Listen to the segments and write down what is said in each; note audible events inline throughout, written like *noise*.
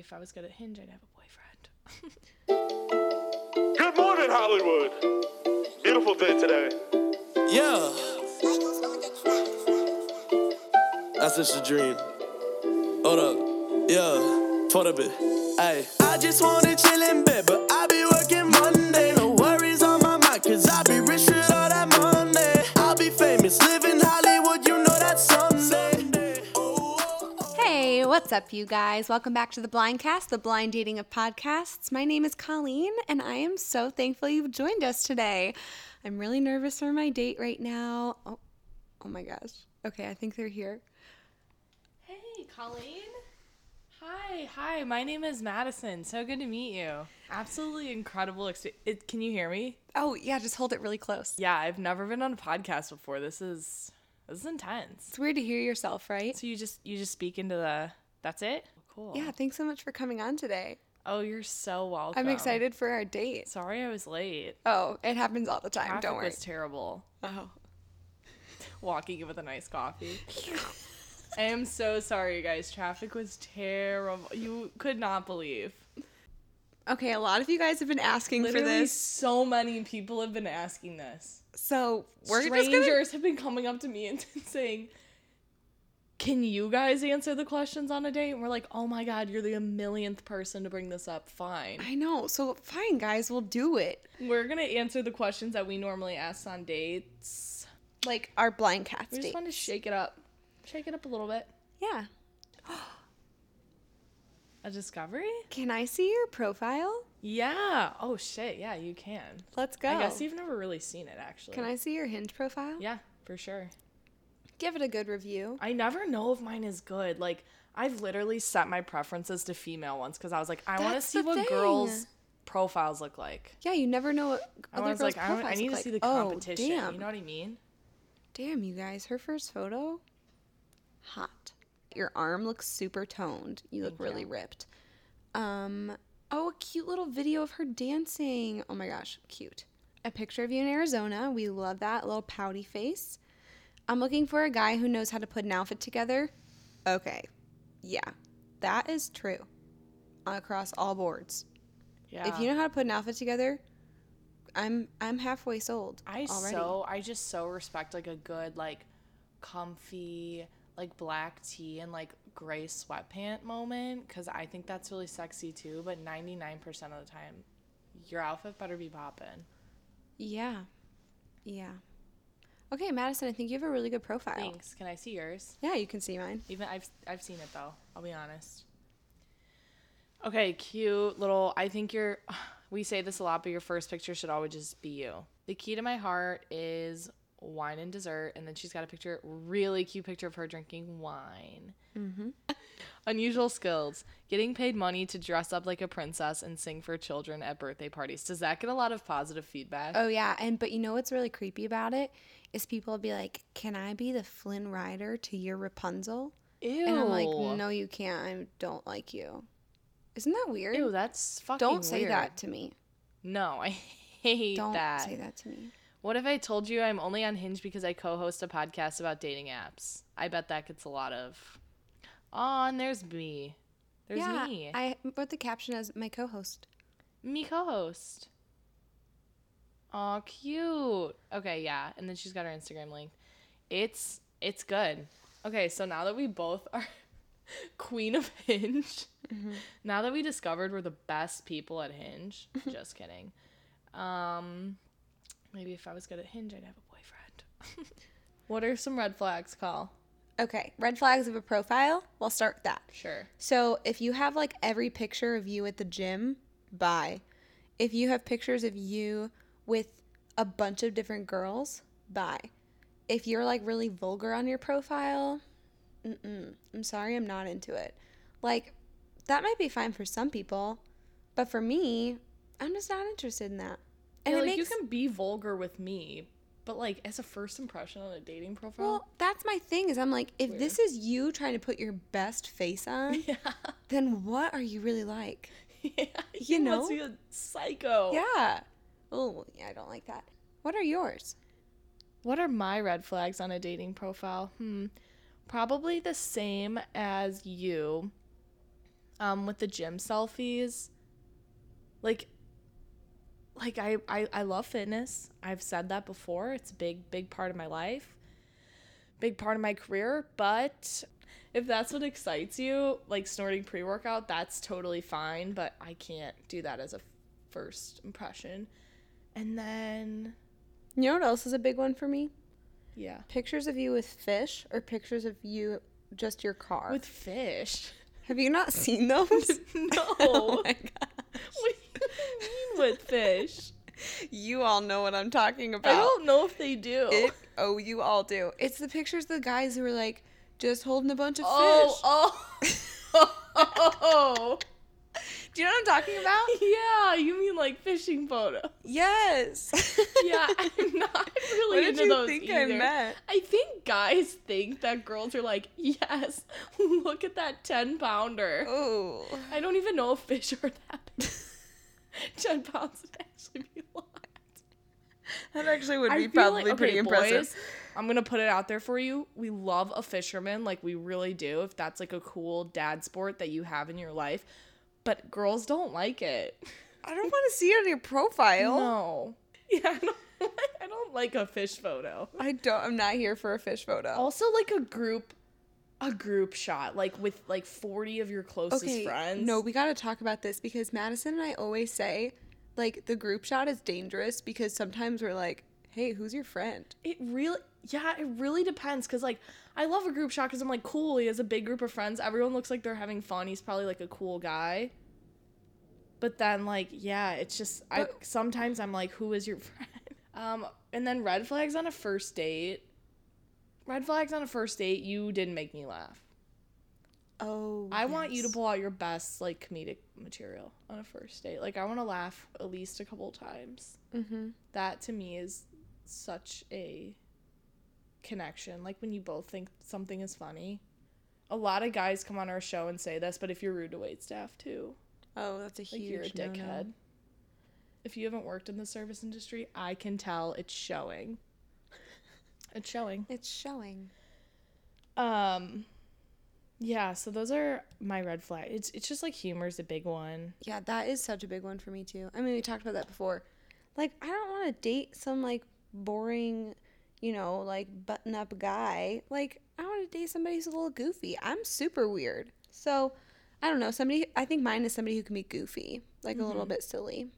if I was good at Hinge, I'd have a boyfriend. Good morning, Hollywood. Beautiful day today. Yeah. That's just a dream. Hold up. Yeah. For a bit. Hey. I just wanna chill in bed, but what's up, you guys? Welcome back to the Blindcast, the blind dating of podcasts. My name is Colleen, and I am so thankful you've joined us today. I'm really nervous for my date right now. Oh, oh my gosh. Okay, I think they're here. Hey, Colleen. Hi, hi. My name is Madison. So good to meet you. Absolutely incredible. Ex- it, can you hear me? Oh yeah, just hold it really close. Yeah, I've never been on a podcast before. This is this is intense. It's weird to hear yourself, right? So you just you just speak into the. That's it. Cool. Yeah, thanks so much for coming on today. Oh, you're so welcome. I'm excited for our date. Sorry, I was late. Oh, it happens all the time. Traffic Don't worry. Traffic was terrible. Oh. *laughs* Walking with a nice coffee. I am so sorry, you guys. Traffic was terrible. You could not believe. Okay, a lot of you guys have been asking for Literally, this, so many people have been asking this. so we're Strangers just gonna have been coming up to me and *laughs* saying, "Can you guys answer the questions on a date?" And we're like, "Oh my god, you're the millionth person to bring this up. Fine, I know. So fine, guys, we'll do it. we're gonna answer the questions that we normally ask on dates. Like our blind cats We just date. want to shake it up, shake it up a little bit. Yeah. *gasps* A discovery? Can I see your profile? Yeah. Oh shit. Yeah, you can. Let's go. I guess you've never really seen it actually. Can I see your Hinge profile? Yeah, for sure. Give it a good review. I never know if mine is good. Like I've literally set my preferences to female ones because I was like, I want to see what thing. girls' profiles look like. Yeah, you never know what I other was girls' like, I, I need to see like. the Oh, competition. damn. You know what I mean? Damn, you guys. Her first photo? Hot. Your arm looks super toned. You look really ripped. Um, oh, a cute little video of her dancing. Oh my gosh, cute. A picture of you in Arizona. We love that. A little pouty face. I'm looking for a guy who knows how to put an outfit together. Okay. Yeah. That is true. Across all boards. Yeah. If you know how to put an outfit together, I'm I'm halfway sold I already. so I just so respect like a good like comfy like black tee and like gray sweatpant moment because I think that's really sexy too. But ninety nine percent of the time, your outfit better be popping. Yeah. Yeah. Okay, Madison, I think you have a really good profile. Thanks. Can I see yours? Yeah, you can see mine. Even I've I've seen it though. I'll be honest. Okay, cute little. I think you're. *sighs* We say this a lot, but your first picture should always just be you. The key to my heart is wine and dessert, and then she's got a picture, really cute picture of her drinking wine. Mm-hmm. Unusual skills: getting paid money to dress up like a princess and sing for children at birthday parties. Does that get a lot of positive feedback? Oh yeah, and but you know what's really creepy about it is people be like, "Can I be the Flynn Rider to your Rapunzel?" Ew. And I'm like, "No, you can't. I don't like you." Isn't that weird? Ew, that's fucking. don't say weird. that to me. No, *laughs* I hate that. Don't say that to me. What if I told you I'm only on Hinge because I co-host a podcast about dating apps? I bet that gets a lot of. Oh, and there's me. There's yeah, me. I wrote the caption as my co-host. me co-host. Oh, cute. Okay, yeah, and then she's got her Instagram link. It's it's good. Okay, so now that we both are *laughs* queen of Hinge, now that we discovered we're the best people at Hinge, *laughs* just kidding. Um, maybe if I was good at Hinge, I'd have a boyfriend. *laughs* what are some red flags, Call? Okay, red flags of a profile. We'll start with that. Sure. So if you have like every picture of you at the gym, bye. If you have pictures of you with a bunch of different girls, bye. If you're like really vulgar on your profile, mm-mm, I'm sorry, I'm not into it. Like, that might be fine for some people, but for me, I'm just not interested in that. And Yeah, it like makes you can be vulgar with me, but like as a first impression on a dating profile. well, that's my thing. Is I'm like, if this is you trying to put your best face on, *laughs* yeah. then what are you really like? *laughs* yeah, You must know? be a psycho. Yeah. Oh, yeah, I don't like that. What are yours? What are my red flags on a dating profile? Hmm. Probably the same as you. um, with the gym selfies. Like, like I, I, I love fitness. I've said that before. It's a big, big part of my life, big part of my career. But if that's what excites you, like snorting pre workout, that's totally fine. But I can't do that as a first impression. And then, You know what else is a big one for me? yeah, Pictures of you with fish or pictures of you just your car. with fish. Have you not seen those? *laughs* *laughs* No. oh my god. What do you mean with fish? You all know what I'm talking about. I don't know if they do. It, oh, you all do. It's the pictures of the guys who are like just holding a bunch of oh, fish. oh, *laughs* oh. Do you know what I'm talking about? *laughs* yeah, you mean like fishing photo? Yes. *laughs* Yeah, *laughs* I'm not really What did into you those think I meant? I think guys think that girls are like, yes, look at that ten pounder. oh. I don't even know if fish are that big. ten pounds would actually be a lot. That actually would be probably like- pretty okay, impressive. boys, I'm gonna put it out there for you. We love a fisherman, like we really do. If that's like a cool dad sport that you have in your life, but girls don't like it. I don't want to see it on your profile. No. *laughs* Yeah, I don't, *laughs* I don't like a fish photo. I don't. I'm not here for a fish photo. Also, like a group, a group shot, like with like 40 of your closest okay. friends. No, we got to talk about this because Madison and I always say, like, the group shot is dangerous because sometimes we're like, hey, who's your friend? It really, yeah, it really depends. Cause like, I love a group shot because I'm like, cool. He has a big group of friends. Everyone looks like they're having fun. He's probably like a cool guy. But then, like, yeah, it's just I But- sometimes I'm like, who is your *laughs* friend? Um, and then red flags on a first date. Red flags on a first date. You didn't make me laugh. Oh. I want you to pull out your best like comedic material on a first date. Like I want to laugh at least a couple times. Mhm. That to me is such a connection. Like when you both think something is funny. A lot of guys come on our show and say this, but if you're rude to wait staff too, Oh, that's a like huge you're a no-no. dickhead. If you haven't worked in the service industry, I can tell it's showing. *laughs* It's showing. It's showing. Um yeah, so those are my red flags. It's it's just like humor is a big one. Yeah, that is such a big one for me too. I mean, we talked about that before. Like, I don't want to date some like boring, you know, like button up guy. Like, I want to date somebody who's a little goofy. I'm super weird. So, I don't know. Somebody, I think mine is somebody who can be goofy, like a little mm-hmm. bit silly.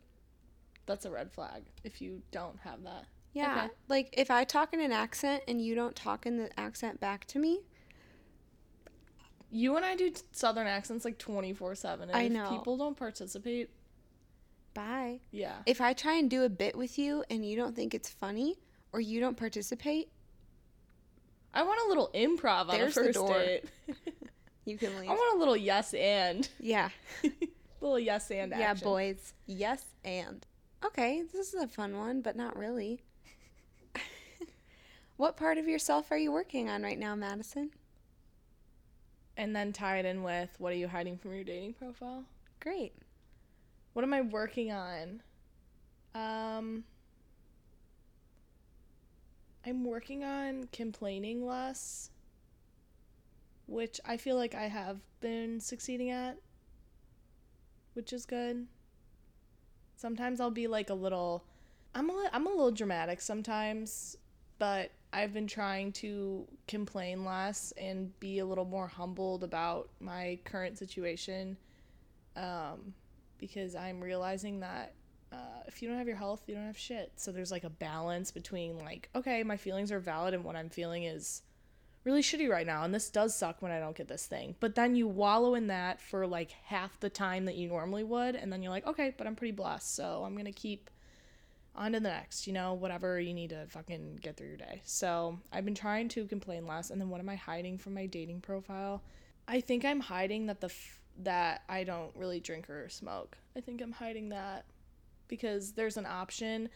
That's a red flag if you don't have that. Yeah. Okay. Like, if I talk in an accent and you don't talk in the accent back to me, You and I do t- southern accents like 24/7 I if know. people don't participate, bye. yeah. If I try and do a bit with you and you don't think it's funny or you don't participate, I want a little improv on There's a the first door. date. *laughs* you can leave. I want a little yes and. yeah. *laughs* little yes and action. Yeah, boys. Yes, and. Okay, this is a fun one, but not really. *laughs* what part of yourself are you working on right now, Madison? And then tie it in with what are you hiding from your dating profile? Great. What am I working on? Um I'm working on complaining less, which I feel like I have been succeeding at, which is good. Sometimes I'll be like a little I'm a, I'm a little dramatic sometimes, but I've been trying to complain less and be a little more humbled about my current situation. Um, because I'm realizing that uh, if you don't have your health, you don't have shit. So there's like a balance between like, okay, my feelings are valid and what I'm feeling is really shitty right now, and this does suck when I don't get this thing. But then you wallow in that for like half the time that you normally would, and then you're like, okay, but I'm pretty blessed, so I'm gonna keep on to the next, you know, whatever you need to fucking get through your day. So I've been trying to complain less, and then what am I hiding from my dating profile? I think I'm hiding that the that I don't really drink or smoke. I think I'm hiding that because there's an option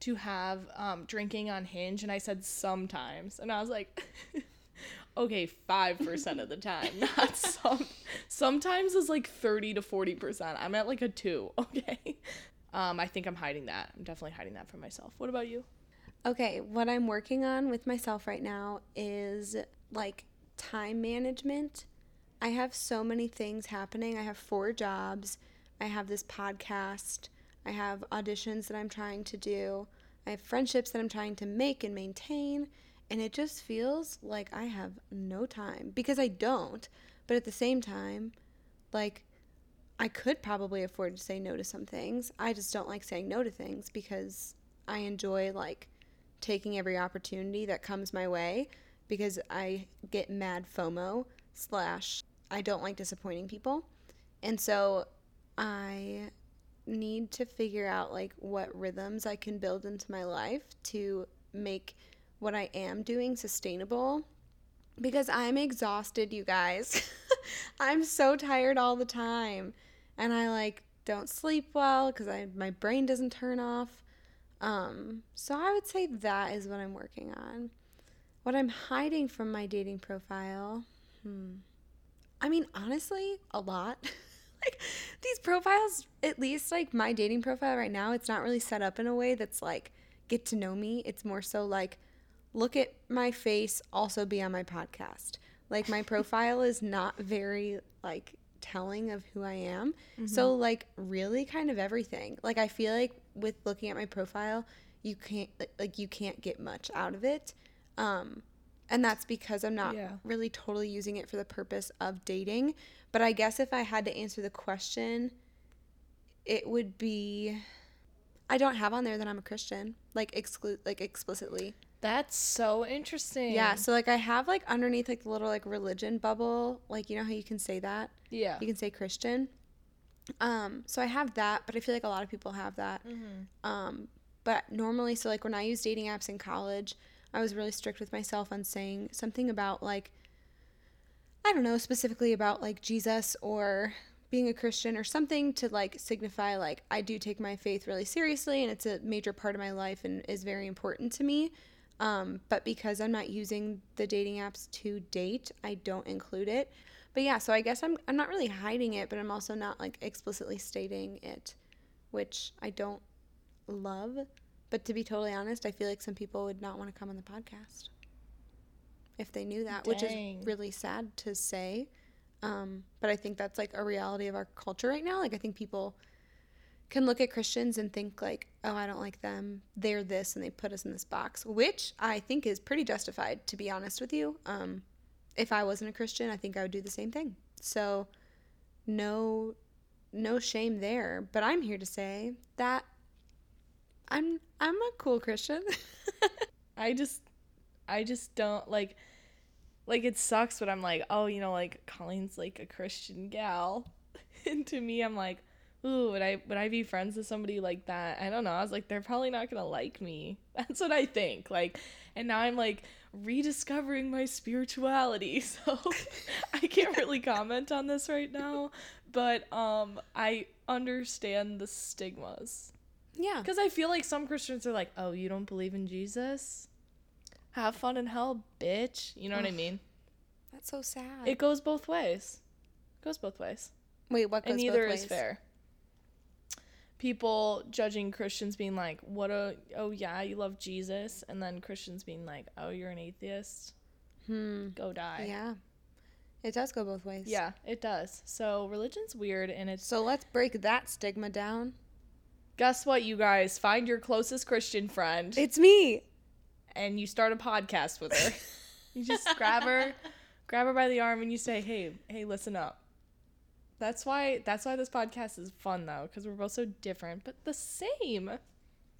to have um, drinking on Hinge, and I said sometimes, and I was like, *laughs* okay, five percent of the time, *laughs* not some. Sometimes is like thirty to forty percent. I'm at like a two. *laughs* Okay, um, I think I'm hiding that. I'm definitely hiding that from myself. What about you? Okay, what I'm working on with myself right now is like time management I have so many things happening. I have four jobs. I have this podcast. I have auditions that I'm trying to do. I have friendships that I'm trying to make and maintain. And it just feels like I have no time because I don't. But at the same time, like, I could probably afford to say no to some things. I just don't like saying no to things because I enjoy, like, taking every opportunity that comes my way because I get mad FOMO slash I don't like disappointing people. And so I need to figure out like what rhythms I can build into my life to make what I am doing sustainable because I'm exhausted, you guys. *laughs* I'm so tired all the time. And I like don't sleep well cuz I my brain doesn't turn off. Um so I would say that is what I'm working on. What I'm hiding from my dating profile. Hmm. I mean, honestly, a lot. *laughs* like these profiles, at least like my dating profile right now, it's not really set up in a way that's like get to know me. It's more so like look at my face, also be on my podcast. Like my *laughs* profile is not very like telling of who I am. So like really kind of everything. Like I feel like with looking at my profile, you can't like you can't get much out of it. Um and that's because I'm not Yeah. really totally using it for the purpose of dating. But I guess if I had to answer the question, it would be I don't have on there that I'm a Christian, like exclu- like explicitly. That's so interesting. Yeah, so like I have like underneath like the little like religion bubble, like you know how you can say that? Yeah. You can say Christian. Um, so I have that, but I feel like a lot of people have that. Um, but normally, so like when I use dating apps in college, I was really strict with myself on saying something about like, I don't know, specifically about like Jesus or being a Christian or something to like signify like I do take my faith really seriously and it's a major part of my life and is very important to me. Um, but because I'm not using the dating apps to date, I don't include it. But yeah, so I guess I'm I'm not really hiding it, but I'm also not like explicitly stating it, which I don't love. But to be totally honest, I feel like some people would not want to come on the podcast if they knew that, which is really sad to say. Um, but I think that's like a reality of our culture right now. Like I think people can look at Christians and think like, "Oh, I don't like them. They're this," and they put us in this box, which I think is pretty justified. To be honest with you, um, if I wasn't a Christian, I think I would do the same thing. So, no, no shame there. But I'm here to say that I'm I'm a cool Christian. *laughs* I just I just don't like like it sucks but I'm like, oh, you know, like Colleen's like a Christian gal. *laughs* and to me I'm like, ooh, would I would I be friends with somebody like that? I don't know. I was like, they're probably not gonna like me. *laughs* That's what I think. Like and now I'm like rediscovering my spirituality. So I can't really comment on this right now. But um I understand the stigmas. Yeah. Because I feel like some Christians are like, oh, you don't believe in Jesus? Have fun in hell, bitch. You know what I mean? That's so sad. It goes both ways. It goes both ways. Wait, what goes and neither both is fair. People judging Christians being like, what a, oh yeah, you love Jesus. And then Christians being like, oh, you're an atheist. Hmm. Go die. Yeah. It does go both ways. Yeah, it does. So religion's weird and it's So let's break that stigma down. Guess what, you guys? Find your closest Christian friend. It's me. and you start a podcast with her. *laughs* you just grab her, grab her by the arm, and you say, "Hey, hey, listen up." That's why. That's why this podcast is fun though, because we're both so different but the same.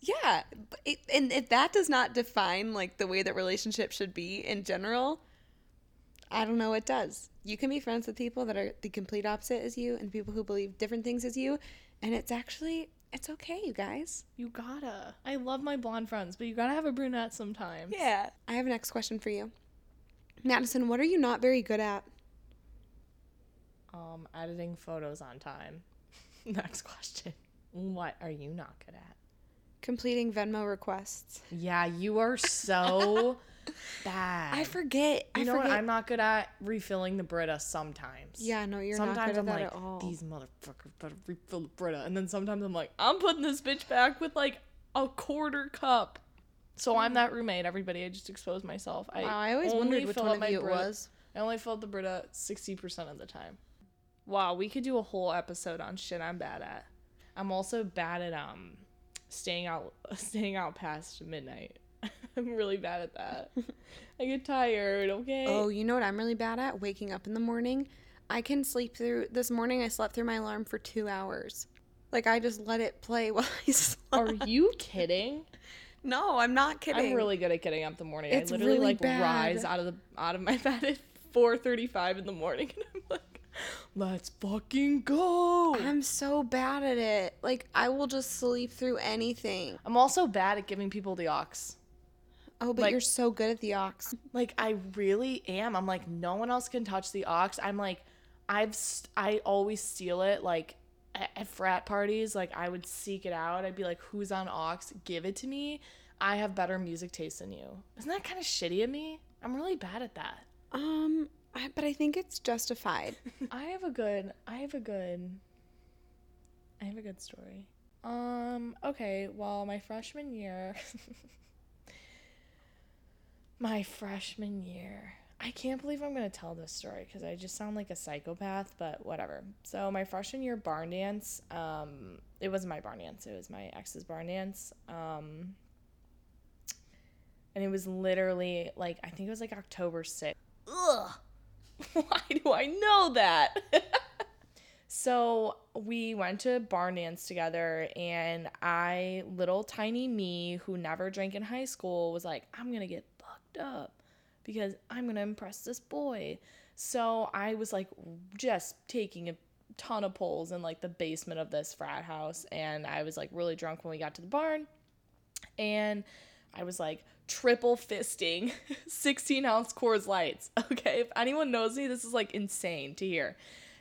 Yeah, it, and if that does not define like the way that relationships should be in general, I don't know what does. You can be friends with people that are the complete opposite as you and people who believe different things as you, and it's actually it's okay, you guys. You gotta. I love my blonde friends, but you gotta have a brunette sometimes. Yeah. I have a next question for you. Madison, what are you not very good at? Um, editing photos on time. *laughs* Next question. What are you not good at? Completing Venmo requests. Yeah, you are so *laughs* bad. I forget. You I know forget. what? I'm not good at refilling the Brita sometimes. Yeah, no, you're sometimes not good I'm at that like, at all. these motherfuckers better refill the Brita. And then sometimes I'm like, I'm putting this bitch back with like a quarter cup. So I'm that roommate, everybody. I just exposed myself. I, Wow, I always only wondered which one of my you it Brita- was. I only fill up the Brita 60% of the time. Wow, we could do a whole episode on shit I'm bad at. I'm also bad at um staying out *laughs* staying out past midnight. *laughs* I'm really bad at that. *laughs* I get tired, okay? Oh, you know what I'm really bad at? Waking up in the morning. I can sleep through. This morning, I slept through my alarm for two hours. Like I just let it play *laughs* while I slept. Are you kidding? No, I'm not kidding. I'm really good at getting up in the morning. It's I literally really like bad. rise out of the out of my bed at 4:35 in the morning and I'm like, "Let's fucking go." I'm so bad at it. Like I will just sleep through anything. I'm also bad at giving people the aux. Oh, but Like- you're so good at the aux. Like I really am. I'm like no one else can touch the aux. I'm like I've st- I always steal it like at, at frat parties like I would seek it out. I'd be like who's on aux? Give it to me. I have better music taste than you. Isn't that kind of shitty of me? I'm really bad at that. Um, I, but I think it's justified. *laughs* I have a good I have a good I have a good story. Um okay, well my freshman year *laughs* my freshman year. I can't believe I'm going to tell this story cuz I just sound like a psychopath, but whatever. So my freshman year barn dance, um it wasn't my barn dance, it was my ex's barn dance. Um and it was literally like I think it was like October 6th. Ugh. *laughs* Why do I know that? *laughs* so we went to barn dance together, and I, little tiny me who never drank in high school, was like, I'm gonna get fucked up because I'm gonna impress this boy. So I was like, just taking a ton of pulls in like the basement of this frat house, and I was like really drunk when we got to the barn, and I was like triple fisting *laughs* 16 ounce Coors Lights. *laughs* Okay, if anyone knows me, this is like insane to hear.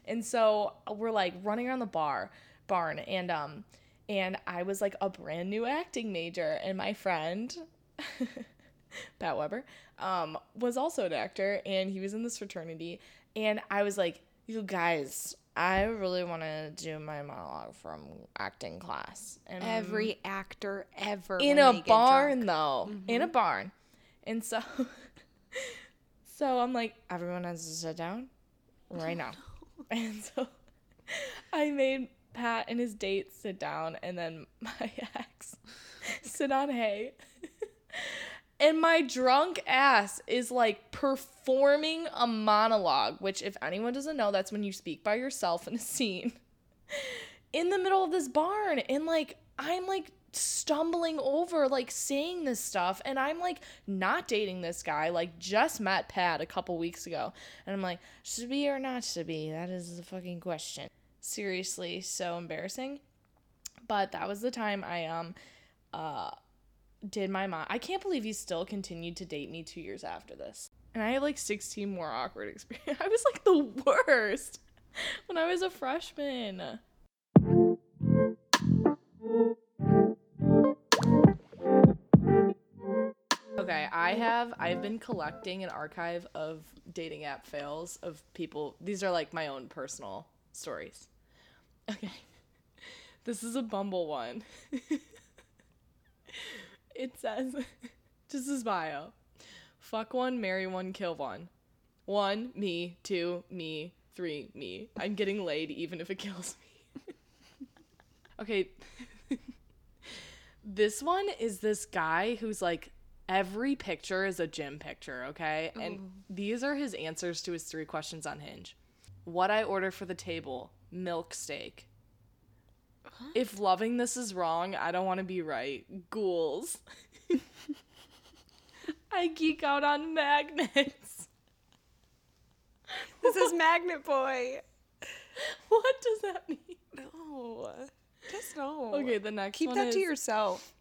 And so we're like running around the bar barn, and um, and I was like a brand new acting major, and my friend. *laughs* *laughs* Pat Weber, um, was also an actor and he was in this fraternity. And I was like, you guys, I really want to do my monologue from acting class. And Every actor ever in a barn though. In a barn. And so *laughs* so i'm like everyone has to sit down right now. *laughs* And so i made pat and his date sit down and then my ex sit on hay and my drunk ass is like performing a monologue which if anyone doesn't know that's when you speak by yourself in a *laughs* scene in the middle of this barn. And like I'm like stumbling over like saying this stuff. And I'm like not dating this guy. Like just met Pat a couple weeks ago. And I'm like should be or not should be? That is the fucking question. Seriously so embarrassing. But that was the time I um uh did my mom I can't believe he still continued to date me 2 years after this and I had like 16 more awkward *laughs* experience I was like the worst *laughs* when I was a freshman Okay, I have I've been collecting an archive of dating app fails of people. These are like my own personal stories. Okay. *laughs* This is a Bumble one. It says *laughs* just his bio. Fuck one, marry one, kill one. One, me, two, me, three, me. I'm getting laid even if it kills me. *laughs* okay. *laughs* this one is this guy who's like every picture is a gym picture, okay? And these are his answers to his three questions on Hinge. What I order for the table, milk steak. If loving this is wrong, I don't want to be right. Ghouls. *laughs* I geek out on magnets. This is Magnet Boy. *laughs* What does that mean? No, just no. Okay, the next keep one that is, to yourself.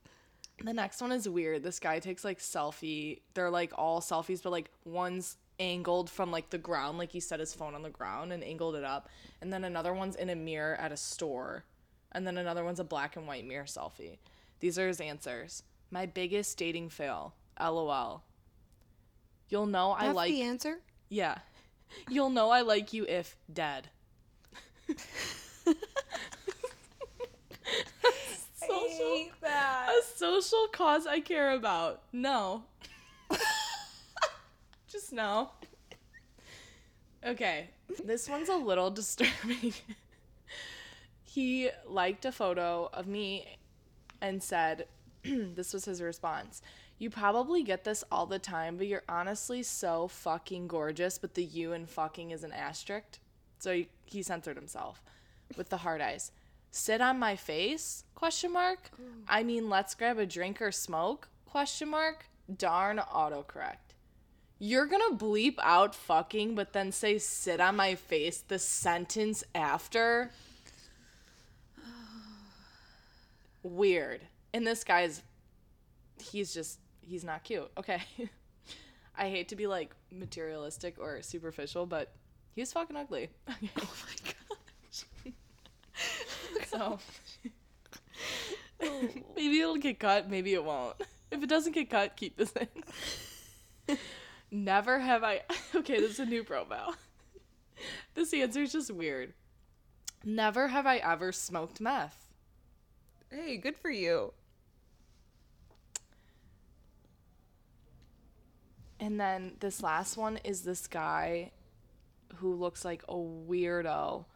The next one is weird. This guy takes like selfie. They're like all selfies, but like one's angled from like the ground, like he set his phone on the ground and angled it up. And then another one's in a mirror at a store. And then another one's a black and white mirror selfie. These are his answers. My biggest dating fail. LOL. You'll know I like the answer. Yeah. *laughs* You'll know I like you if dead. *laughs* social, that. a social cause I care about. No. *laughs* Just no. Okay, this one's a little disturbing. He liked a photo of me and said, *clears throat* this was his response. You probably get this all the time, but you're honestly so fucking gorgeous, but the you in fucking is an asterisk. So he, he censored himself with the hard eyes. Sit on my face? Question mark. I mean, let's grab a drink or smoke? Question mark. Darn autocorrect. You're gonna bleep out fucking, but then say sit on my face the sentence after. Weird. And this guy's, he's just, he's not cute. Okay. *laughs* I hate to be like materialistic or superficial, but he's fucking ugly. *laughs* Oh my gosh. so, *laughs* maybe it'll get cut, maybe it won't. If it doesn't get cut, keep this in. Never have I. Okay, this is a new profile. This answer is just weird. Never have I ever smoked meth. Hey, good for you. And then this last one is this guy who looks like a weirdo.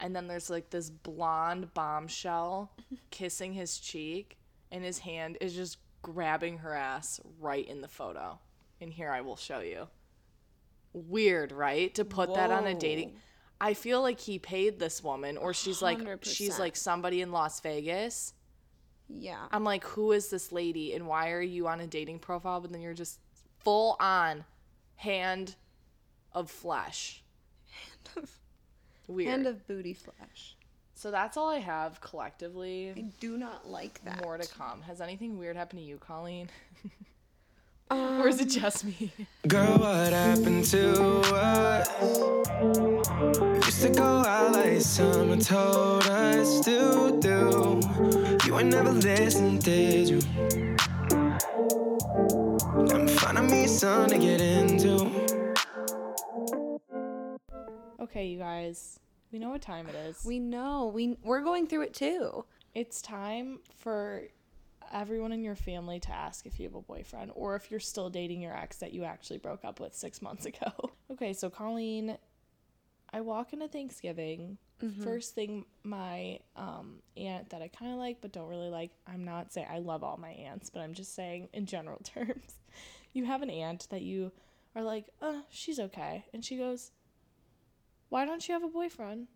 And then there's like this blonde bombshell *laughs* kissing his cheek, and his hand is just grabbing her ass right in the photo. And here I will show you. Weird, right? To put that on a dating. I feel like he paid this woman, or she's like she's 100%. like somebody in Las Vegas. Yeah. I'm like, who is this lady, and why are you on a dating profile? But then you're just full on hand of flesh. Hand of weird. Hand of booty flesh. so that's all I have collectively. I do not like that. More to come. Has anything weird happened to you, Colleen? *laughs* Um, or is it just me? *laughs* Girl, what happened to us? Used to go out like someone told us to do. You ain't never listened, did you? I'm finding me something to get into. Okay, you guys. We know what time it is. We know. We we're going through it too. it's time for everyone in your family to ask if you have a boyfriend or if you're still dating your ex that you actually broke up with six months ago. *laughs* Okay, so Colleen, I walk into Thanksgiving. First thing, my um, aunt that I kind of like but don't really like. I'm not saying I love all my aunts, but I'm just saying in general *laughs* terms. You have an aunt that you are like, uh, she's okay, and she goes, "Why don't you have a boyfriend?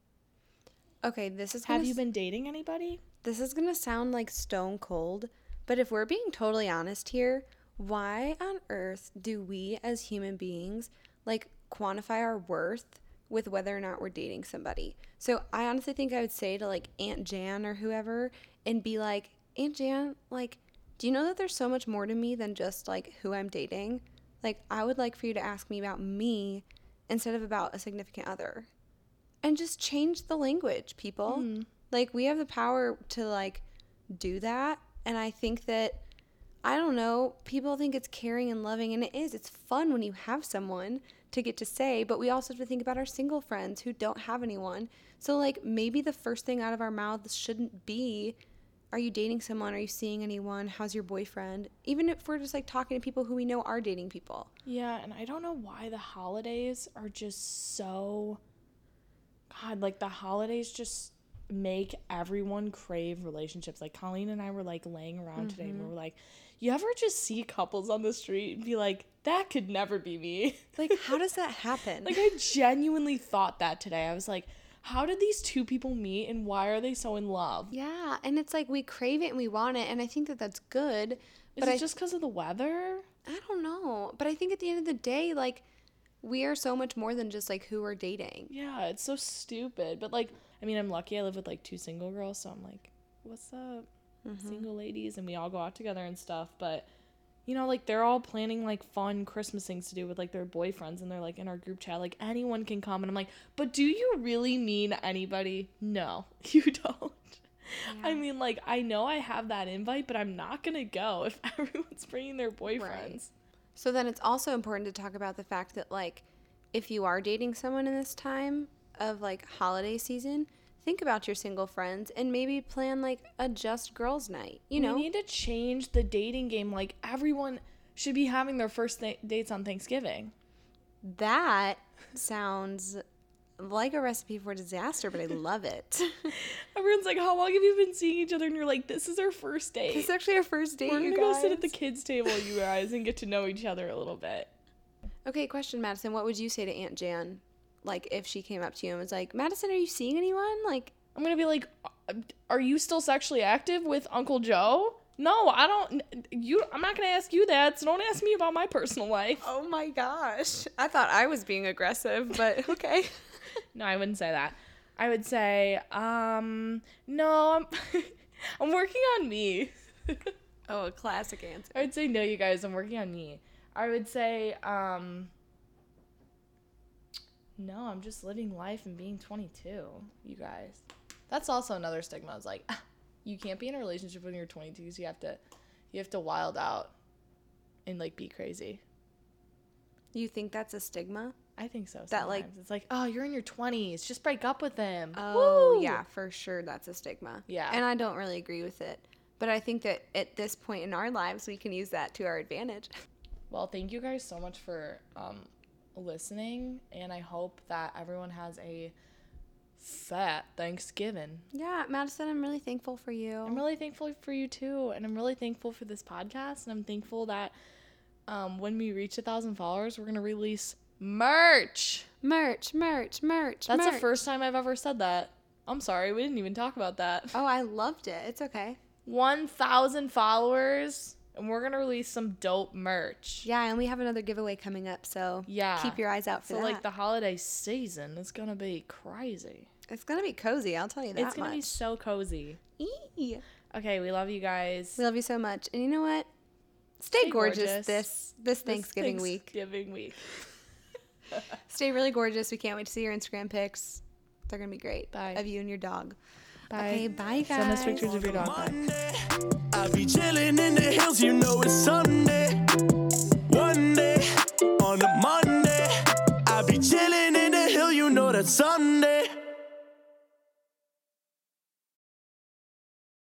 Okay, this is Have you s- been dating anybody?" This is gonna sound like stone cold, but if we're being totally honest here, why on earth do we as human beings like quantify our worth with whether or not we're dating somebody? So I honestly think I would say to like Aunt Jan or whoever and be like, Aunt Jan, like, do you know that there's so much more to me than just like who I'm dating? Like, I would like for you to ask me about me instead of about a significant other and just change the language people mm-hmm. like we have the power to like do that and i think that i don't know people think it's caring and loving and it is. It's fun when you have someone to get to say but we also have to think about our single friends who don't have anyone. So like maybe the first thing out of our mouths shouldn't be are you dating someone? Are you seeing anyone? How's your boyfriend? Even if we're just like talking to people who we know are dating people. Yeah, and I don't know why the holidays are just so God, like the holidays just make everyone crave relationships. Like Colleen and I were like laying around today and we mm-hmm. were like, you ever just see couples on the street and be like, that could never be me? *laughs* like how does that happen like I genuinely thought that today. I was like, how did these two people meet and why are they so in love? Yeah, and it's like we crave it and we want it, and I think that that's good. Is But it I just because of the weather? I don't know, but I think at the end of the day, like we are so much more than just like who we're dating. Yeah, it's so stupid. But like, I mean, I'm lucky I live with like two single girls, so I'm like, what's up, mm-hmm. single ladies? And we all go out together and stuff. But you know, like they're all planning like fun Christmas things to do with like their boyfriends, and they're like in our group chat, like anyone can come. And I'm like, but do you really mean anybody? No, *laughs* you don't. I mean, like, I know I have that invite, but I'm not gonna go *laughs* if everyone's bringing their boyfriends. So then it's also important to talk about the fact that like if you are dating someone in this time of like holiday season, think about your single friends and maybe plan like a just girls night. You know, we need to change the dating game. Like everyone should be having their first th- dates on Thanksgiving. That sounds like a recipe for disaster, but I love it. *laughs* Everyone's like, "How long have you been seeing each other?" And you're like, "This is our first date. This is actually our first date. We're gonna go sit at the kids' table, you guys, and get to know each other a little bit." *laughs* Okay, question, Madison. What would you say to Aunt Jan? Like, if she came up to you and was like, Madison, are you seeing anyone? Like, I'm gonna be like, "Uh, "Are you still sexually active with Uncle Joe?" No, I don't. You, I'm not gonna ask you that. So don't ask me about my personal life. oh my gosh. I thought I was being aggressive, but *laughs* okay. No, I wouldn't say that. I would say, um, no, I'm, *laughs* I'm working on me. *laughs* oh, a classic answer. I would say no, you guys. I'm working on me. I would say, um, no, I'm just living life and being 22. You guys. That's also another stigma. It's like, *laughs* you can't be in a relationship when you're 22. So you have to, you have to wild out, and like be crazy. You think that's a stigma? I think so. That, like- it's like, oh, you're in your 20s. Just break up with him. Oh, Woo! yeah, for sure that's a stigma. Yeah. And I don't really agree with it. But I think that at this point in our lives, we can use that to our advantage. Well, thank you guys so much for um, listening, and I hope that everyone has a fat Thanksgiving. Yeah, Madison, I'm really thankful for you. I'm really thankful for you too, and I'm really thankful for this podcast, and I'm thankful that um, when we reach a thousand followers, we're gonna release merch. merch, merch, merch. That's the first time I've ever said that. I'm sorry, we didn't even talk about that. Oh, I loved it. It's okay. 1,000 followers, and we're gonna release some dope merch. Yeah, and we have another giveaway coming up, so Yeah. keep your eyes out for So that. like the holiday season is gonna be crazy. it's gonna be cozy. I'll tell you that it's gonna be so cozy. Eee. Okay, we love you guys. We love you so much, and you know what? Stay, Stay gorgeous, gorgeous. this this This Thanksgiving week. Thanksgiving week. *laughs* Stay really gorgeous. We can't wait to see your Instagram pics. They're gonna be great. Bye. Of you and your dog. Bye. Okay, bye guys. Send us pictures of your dog. Bye. Monday, I be chilling in the hills, you know it's Sunday. One day, on a Monday, I'll be chilling in the hill, you know that's Sunday.